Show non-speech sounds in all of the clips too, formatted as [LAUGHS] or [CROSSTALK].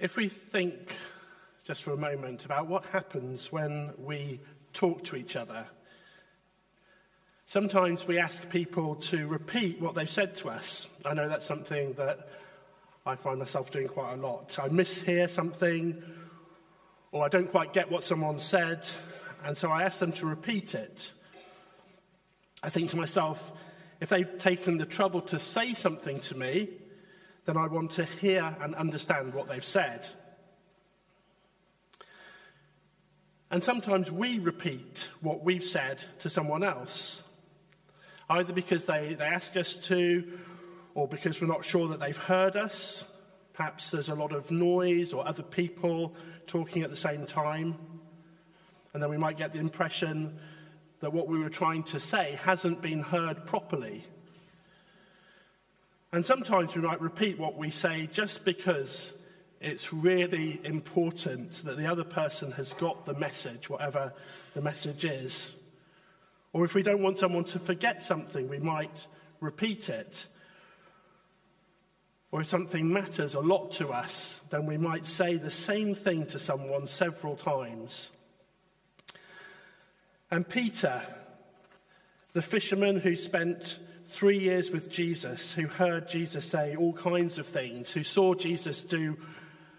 If we think just for a moment about what happens when we talk to each other, sometimes we ask people to repeat what they've said to us. I know that's something that I find myself doing quite a lot. I mishear something, or I don't quite get what someone said, and so I ask them to repeat it. I think to myself, if they've taken the trouble to say something to me, then I want to hear and understand what they've said. And sometimes we repeat what we've said to someone else, either because they, they ask us to, or because we're not sure that they've heard us. Perhaps there's a lot of noise or other people talking at the same time. And then we might get the impression that what we were trying to say hasn't been heard properly. And sometimes we might repeat what we say just because it's really important that the other person has got the message, whatever the message is. Or if we don't want someone to forget something, we might repeat it. Or if something matters a lot to us, then we might say the same thing to someone several times. And Peter, the fisherman who spent three years with Jesus, who heard Jesus say all kinds of things, who saw Jesus do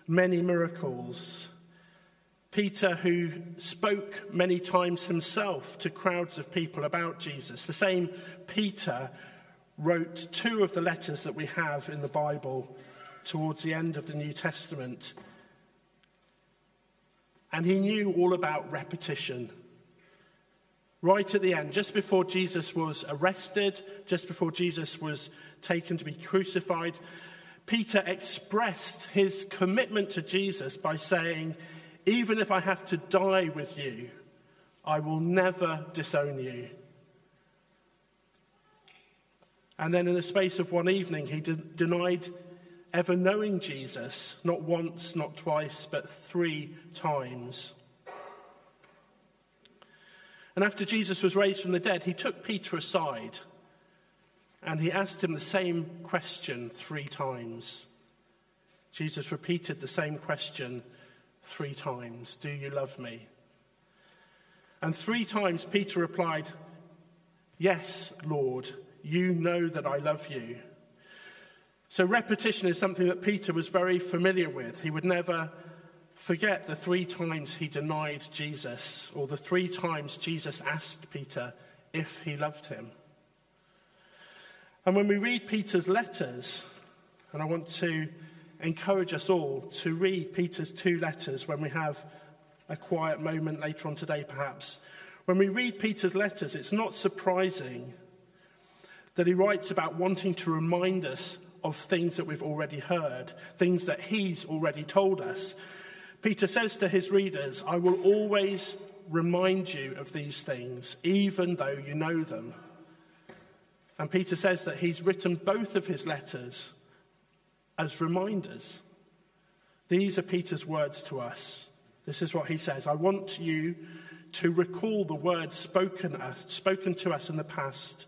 many miracles. Peter, who spoke many times himself to crowds of people about Jesus. The same Peter wrote two of the letters that we have in the Bible towards the end of the New Testament. And he knew all about repetition right at the end, just before Jesus was arrested, just before Jesus was taken to be crucified, Peter expressed his commitment to Jesus by saying, Even if I have to die with you, I will never disown you. And then, in the space of one evening, he de- denied ever knowing Jesus, not once, not twice, but three times. And after Jesus was raised from the dead, he took Peter aside and he asked him the same question three times. Jesus repeated the same question three times Do you love me? And three times Peter replied, Yes, Lord, you know that I love you. So repetition is something that Peter was very familiar with. He would never forget the three times he denied Jesus, or the three times Jesus asked Peter if he loved him. And when we read Peter's letters, and I want to encourage us all to read Peter's two letters when we have a quiet moment later on today, perhaps. When we read Peter's letters, it's not surprising that he writes about wanting to remind us of things that we've already heard, things that he's already told us. Peter says to his readers, I will always remind you of these things, even though you know them. And Peter says that he's written both of his letters as reminders. These are Peter's words to us. This is what he says I want you to recall the words spoken, uh, spoken to us in the past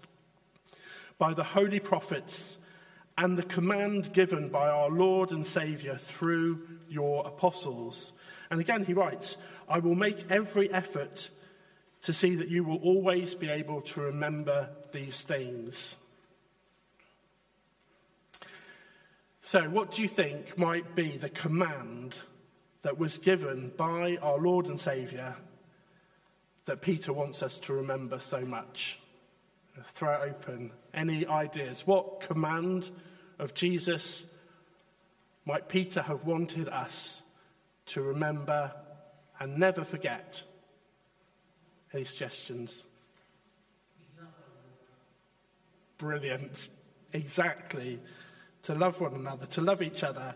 by the holy prophets and the command given by our Lord and Saviour through your apostles. And again, he writes, I will make every effort to see that you will always be able to remember these things. So, what do you think might be the command that was given by our Lord and Saviour that Peter wants us to remember so much? Throw it open. Any ideas? What command of Jesus might Peter have wanted us to remember and never forget? Any suggestions? Brilliant. Exactly. To love one another, to love each other.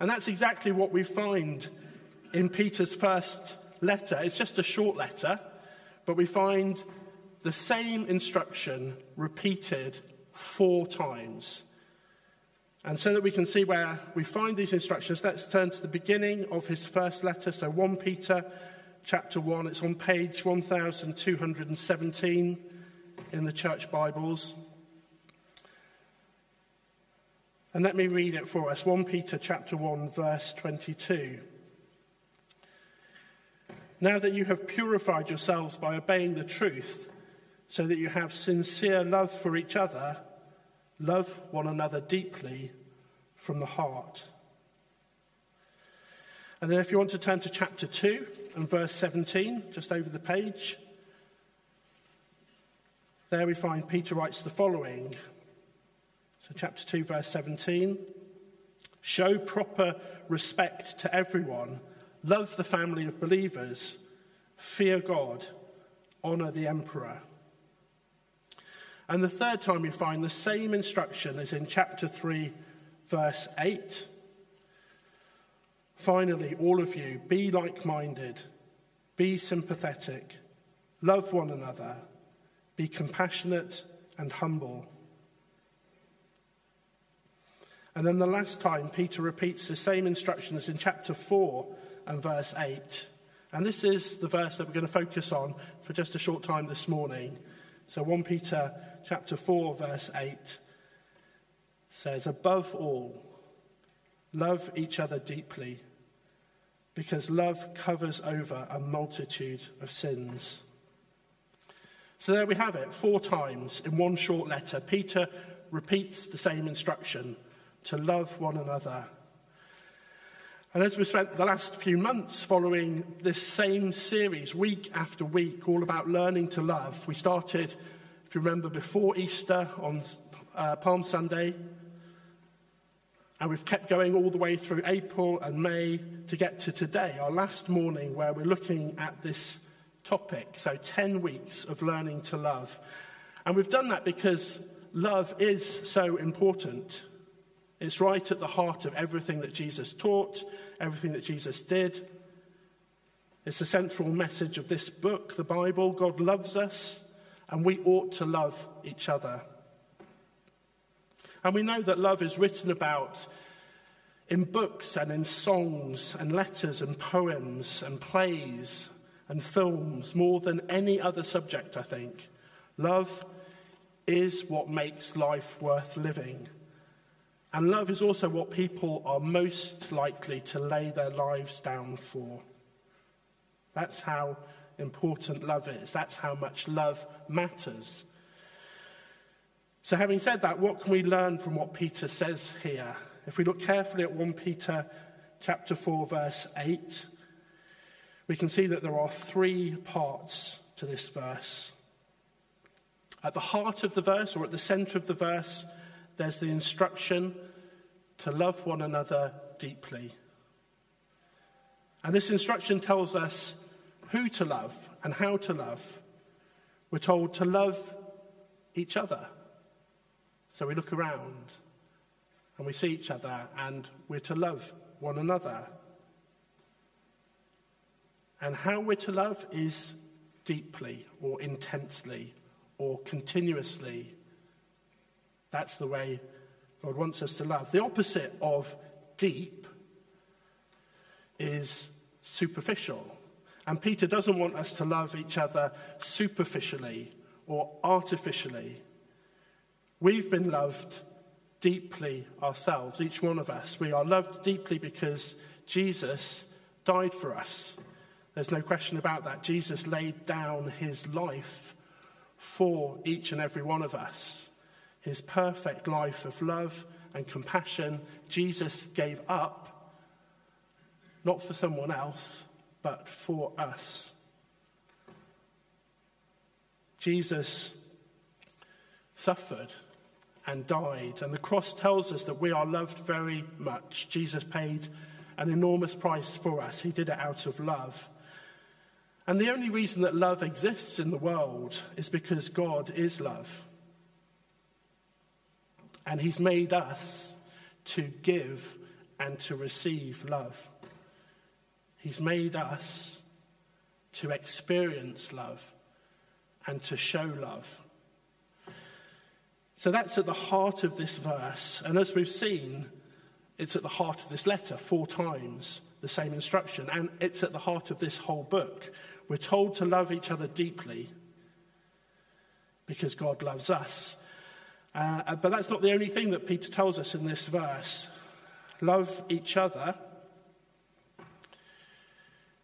And that's exactly what we find in Peter's first letter. It's just a short letter, but we find the same instruction repeated four times. And so that we can see where we find these instructions, let's turn to the beginning of his first letter. So 1 Peter chapter 1, it's on page 1217 in the church Bibles. And let me read it for us 1 Peter chapter 1 verse 22. Now that you have purified yourselves by obeying the truth, so that you have sincere love for each other, love one another deeply from the heart. And then, if you want to turn to chapter 2 and verse 17, just over the page, there we find Peter writes the following. So, chapter 2, verse 17 Show proper respect to everyone, love the family of believers, fear God, honor the emperor. And the third time we find the same instruction as in chapter 3, verse 8. Finally, all of you, be like minded, be sympathetic, love one another, be compassionate and humble. And then the last time, Peter repeats the same instruction as in chapter 4 and verse 8. And this is the verse that we're going to focus on for just a short time this morning. So 1 Peter chapter 4 verse 8 says above all love each other deeply because love covers over a multitude of sins. So there we have it, four times in one short letter. Peter repeats the same instruction to love one another. And as we spent the last few months following this same series, week after week, all about learning to love, we started, if you remember, before Easter on uh, Palm Sunday. And we've kept going all the way through April and May to get to today, our last morning, where we're looking at this topic. So, 10 weeks of learning to love. And we've done that because love is so important. It's right at the heart of everything that Jesus taught, everything that Jesus did. It's the central message of this book, the Bible. God loves us, and we ought to love each other. And we know that love is written about in books and in songs and letters and poems and plays and films more than any other subject, I think. Love is what makes life worth living. And love is also what people are most likely to lay their lives down for. That's how important love is. That's how much love matters. So, having said that, what can we learn from what Peter says here? If we look carefully at 1 Peter chapter 4 verse 8, we can see that there are three parts to this verse. At the heart of the verse or at the center of the verse there's the instruction to love one another deeply. And this instruction tells us who to love and how to love. We're told to love each other. So we look around and we see each other and we're to love one another. And how we're to love is deeply or intensely or continuously that's the way God wants us to love. The opposite of deep is superficial. And Peter doesn't want us to love each other superficially or artificially. We've been loved deeply ourselves, each one of us. We are loved deeply because Jesus died for us. There's no question about that. Jesus laid down his life for each and every one of us his perfect life of love and compassion, Jesus gave up, not for someone else, but for us. Jesus suffered and died, and the cross tells us that we are loved very much. Jesus paid an enormous price for us, He did it out of love. And the only reason that love exists in the world is because God is love. And He's made us to give and to receive love. He's made us to experience love and to show love. So that's at the heart of this verse. And as we've seen, it's at the heart of this letter four times, the same instruction. And it's at the heart of this whole book. We're told to love each other deeply because God loves us. Uh, but that's not the only thing that Peter tells us in this verse. Love each other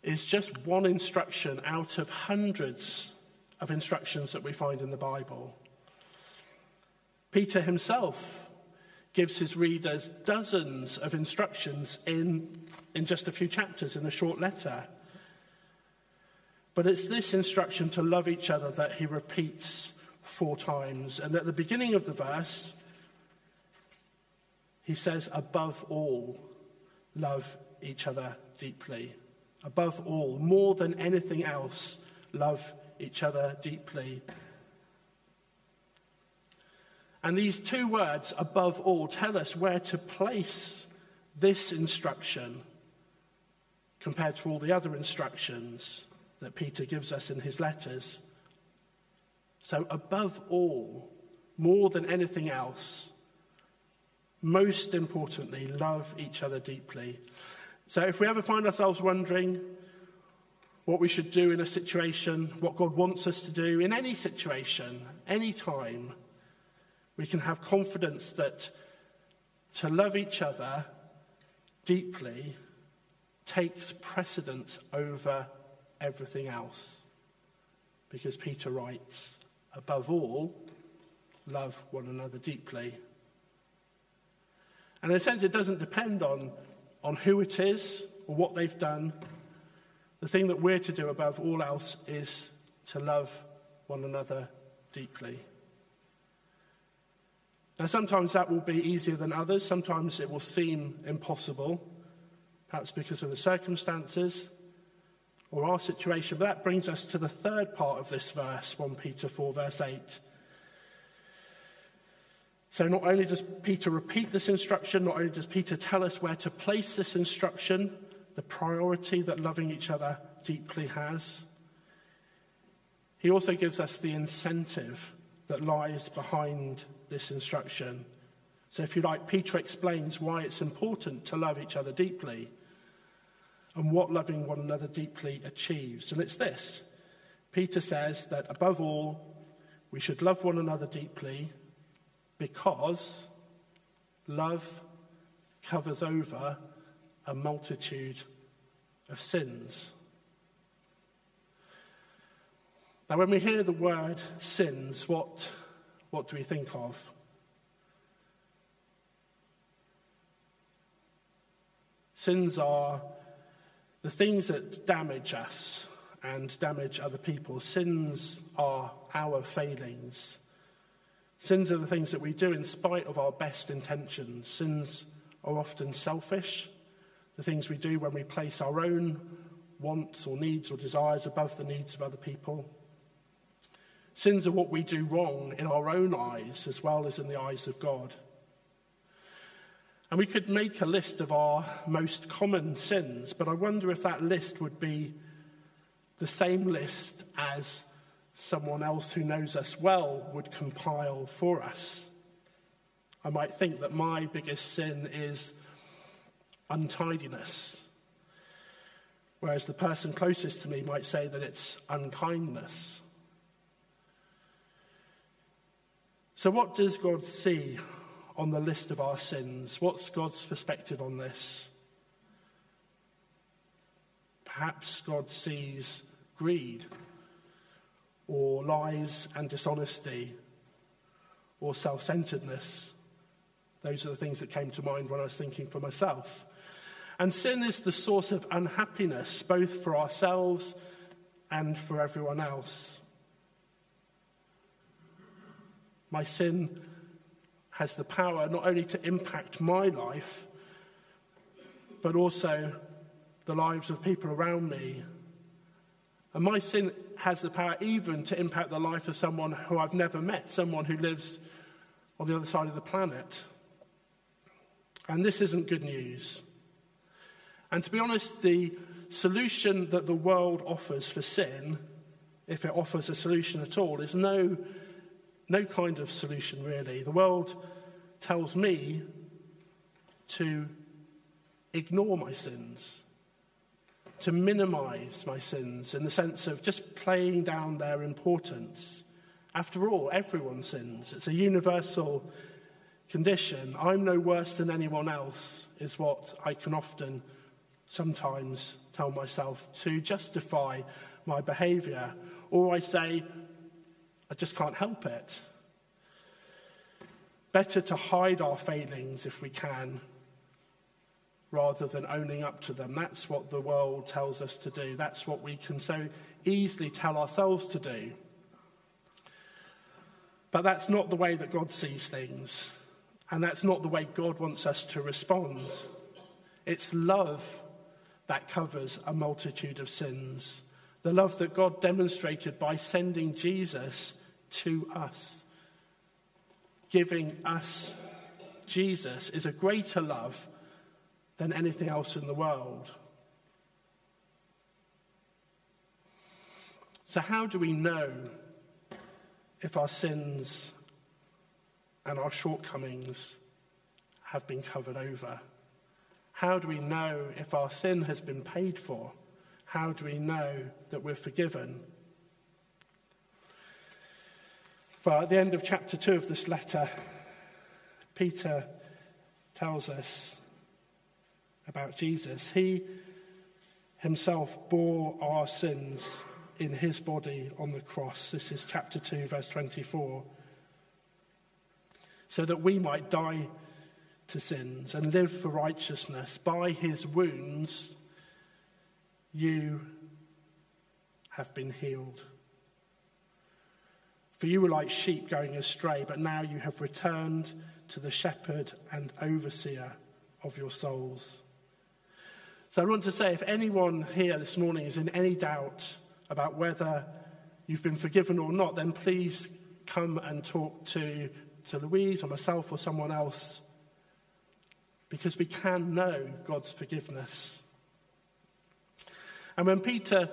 is just one instruction out of hundreds of instructions that we find in the Bible. Peter himself gives his readers dozens of instructions in, in just a few chapters in a short letter. But it's this instruction to love each other that he repeats four times. And at the beginning of the verse, he says, above all, love each other deeply. Above all, more than anything else, love each other deeply. And these two words, above all, tell us where to place this instruction compared to all the other instructions that Peter gives us in his letters. So, above all, more than anything else, most importantly, love each other deeply. So, if we ever find ourselves wondering what we should do in a situation, what God wants us to do in any situation, any time, we can have confidence that to love each other deeply takes precedence over everything else. Because Peter writes, above all, love one another deeply. And in a sense, it doesn't depend on, on who it is or what they've done. The thing that we're to do above all else is to love one another deeply. Now, sometimes that will be easier than others. Sometimes it will seem impossible, perhaps because of the circumstances or our situation. But that brings us to the third part of this verse, 1 Peter 4, verse 8. So, not only does Peter repeat this instruction, not only does Peter tell us where to place this instruction, the priority that loving each other deeply has, he also gives us the incentive that lies behind this instruction. So, if you like, Peter explains why it's important to love each other deeply and what loving one another deeply achieves. And it's this Peter says that above all, we should love one another deeply because love covers over a multitude of sins. Now, when we hear the word sins, what what do we think of? Sins are the things that damage us and damage other people. Sins are our failings. Sins are the things that we do in spite of our best intentions. Sins are often selfish, the things we do when we place our own wants or needs or desires above the needs of other people. Sins are what we do wrong in our own eyes as well as in the eyes of God. And we could make a list of our most common sins, but I wonder if that list would be the same list as someone else who knows us well would compile for us. I might think that my biggest sin is untidiness, whereas the person closest to me might say that it's unkindness. So, what does God see on the list of our sins? What's God's perspective on this? Perhaps God sees greed, or lies and dishonesty, or self centeredness. Those are the things that came to mind when I was thinking for myself. And sin is the source of unhappiness, both for ourselves and for everyone else. My sin has the power not only to impact my life, but also the lives of people around me. And my sin has the power even to impact the life of someone who I've never met, someone who lives on the other side of the planet. And this isn't good news. And to be honest, the solution that the world offers for sin, if it offers a solution at all, is no no kind of solution, really. The world tells me to ignore my sins, to minimize my sins in the sense of just playing down their importance After all, everyone sins. It's a universal condition. I'm no worse than anyone else, is what I can often sometimes tell myself to justify my behavior. Or I say, I just can't help it. Better to hide our failings if we can rather than owning up to them. That's what the world tells us to do. That's what we can so easily tell ourselves to do. But that's not the way that God sees things. And that's not the way God wants us to respond. It's love that covers a multitude of sins. The love that God demonstrated by sending Jesus to us. Giving us Jesus is a greater love than anything else in the world. So, how do we know if our sins and our shortcomings have been covered over? How do we know if our sin has been paid for? How do we know that we're forgiven? But at the end of chapter 2 of this letter, Peter tells us about Jesus. He himself bore our sins in his body on the cross. This is chapter 2, verse 24. So that we might die to sins and live for righteousness. By his wounds, you have been healed. For you were like sheep going astray, but now you have returned to the shepherd and overseer of your souls. So I want to say if anyone here this morning is in any doubt about whether you've been forgiven or not, then please come and talk to, to Louise or myself or someone else because we can know God's forgiveness. And when Peter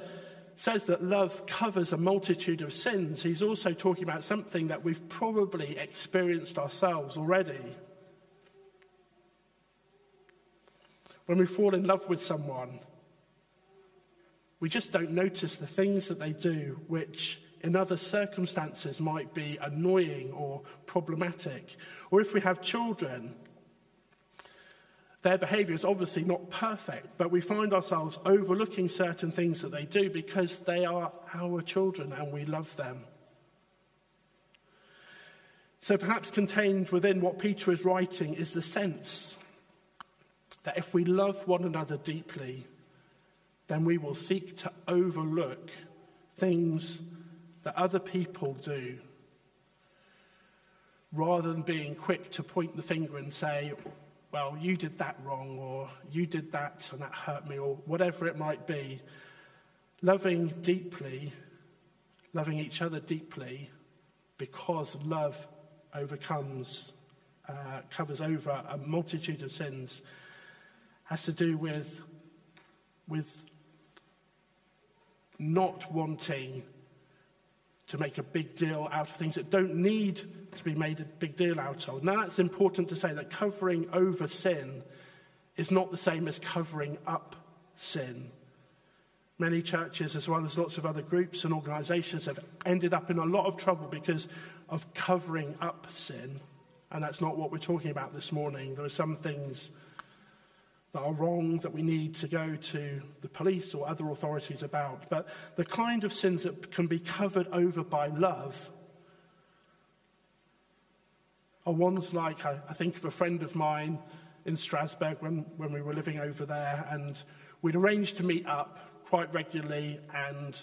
says that love covers a multitude of sins, he's also talking about something that we've probably experienced ourselves already. When we fall in love with someone, we just don't notice the things that they do, which in other circumstances might be annoying or problematic. Or if we have children, their behavior is obviously not perfect, but we find ourselves overlooking certain things that they do because they are our children and we love them. So perhaps contained within what Peter is writing is the sense that if we love one another deeply, then we will seek to overlook things that other people do rather than being quick to point the finger and say, well, you did that wrong, or you did that and that hurt me, or whatever it might be. Loving deeply, loving each other deeply, because love overcomes, uh, covers over a multitude of sins has to do with, with not wanting to make a big deal out of things that don't need to be made a big deal out of. Now, that's important to say that covering over sin is not the same as covering up sin. Many churches, as well as lots of other groups and organizations, have ended up in a lot of trouble because of covering up sin. And that's not what we're talking about this morning. There are some things that are wrong that we need to go to the police or other authorities about. But the kind of sins that can be covered over by love are ones like I, I think of a friend of mine in Strasbourg when, when we were living over there, and we'd arranged to meet up quite regularly, and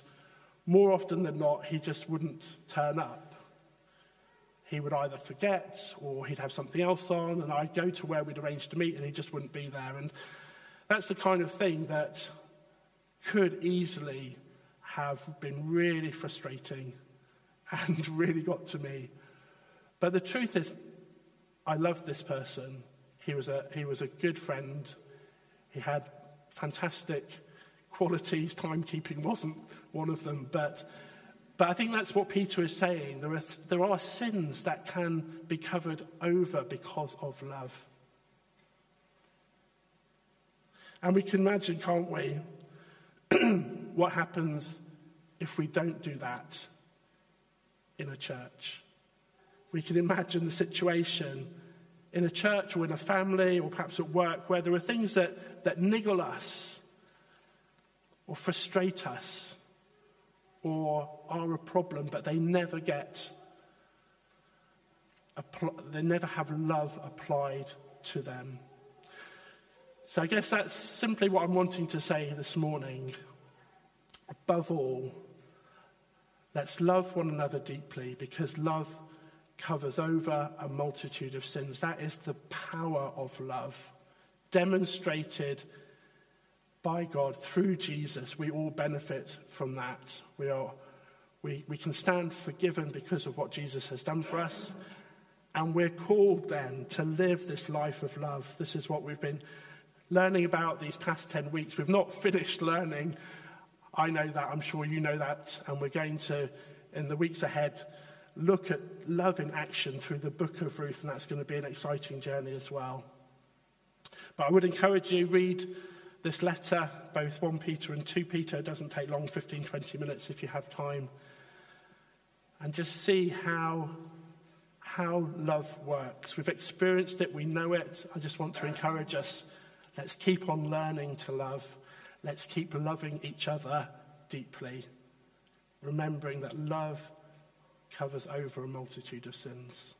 more often than not, he just wouldn't turn up he would either forget or he'd have something else on, and I'd go to where we'd arranged to meet and he just wouldn't be there. And that's the kind of thing that could easily have been really frustrating [LAUGHS] and really got to me. But the truth is, I loved this person. He was a, he was a good friend. He had fantastic qualities. Timekeeping wasn't one of them, but but I think that's what Peter is saying. There are, there are sins that can be covered over because of love. And we can imagine, can't we, [CLEARS THROAT] what happens if we don't do that? in a church. We can imagine the situation in a church or in a family or perhaps at work where there are things that, that niggle us or frustrate us or are a problem, but they never get, they never have love applied to them. So I guess that's simply what I'm wanting to say this morning. Above all, let's love one another deeply because love covers over a multitude of sins. That is the power of love demonstrated by God through Jesus. We all benefit from that. We, are, we, we can stand forgiven because of what Jesus has done for us. And we're called then to live this life of love. This is what we've been learning about these past 10 weeks. We've not [LAUGHS] finished learning. I know that. I'm sure you know that. And we're going to, in the weeks ahead, look at love in action through the book of Ruth, and that's going to be an exciting journey as well. But I would encourage you read this letter, both 1 Peter and 2 Peter. Doesn't take long, 15, 20 minutes if you have time. And just see how, how love works. We've experienced it, we know it. I just want to encourage us. Let's keep on learning to love. Let's keep loving each other deeply, remembering that love covers over a multitude of sins.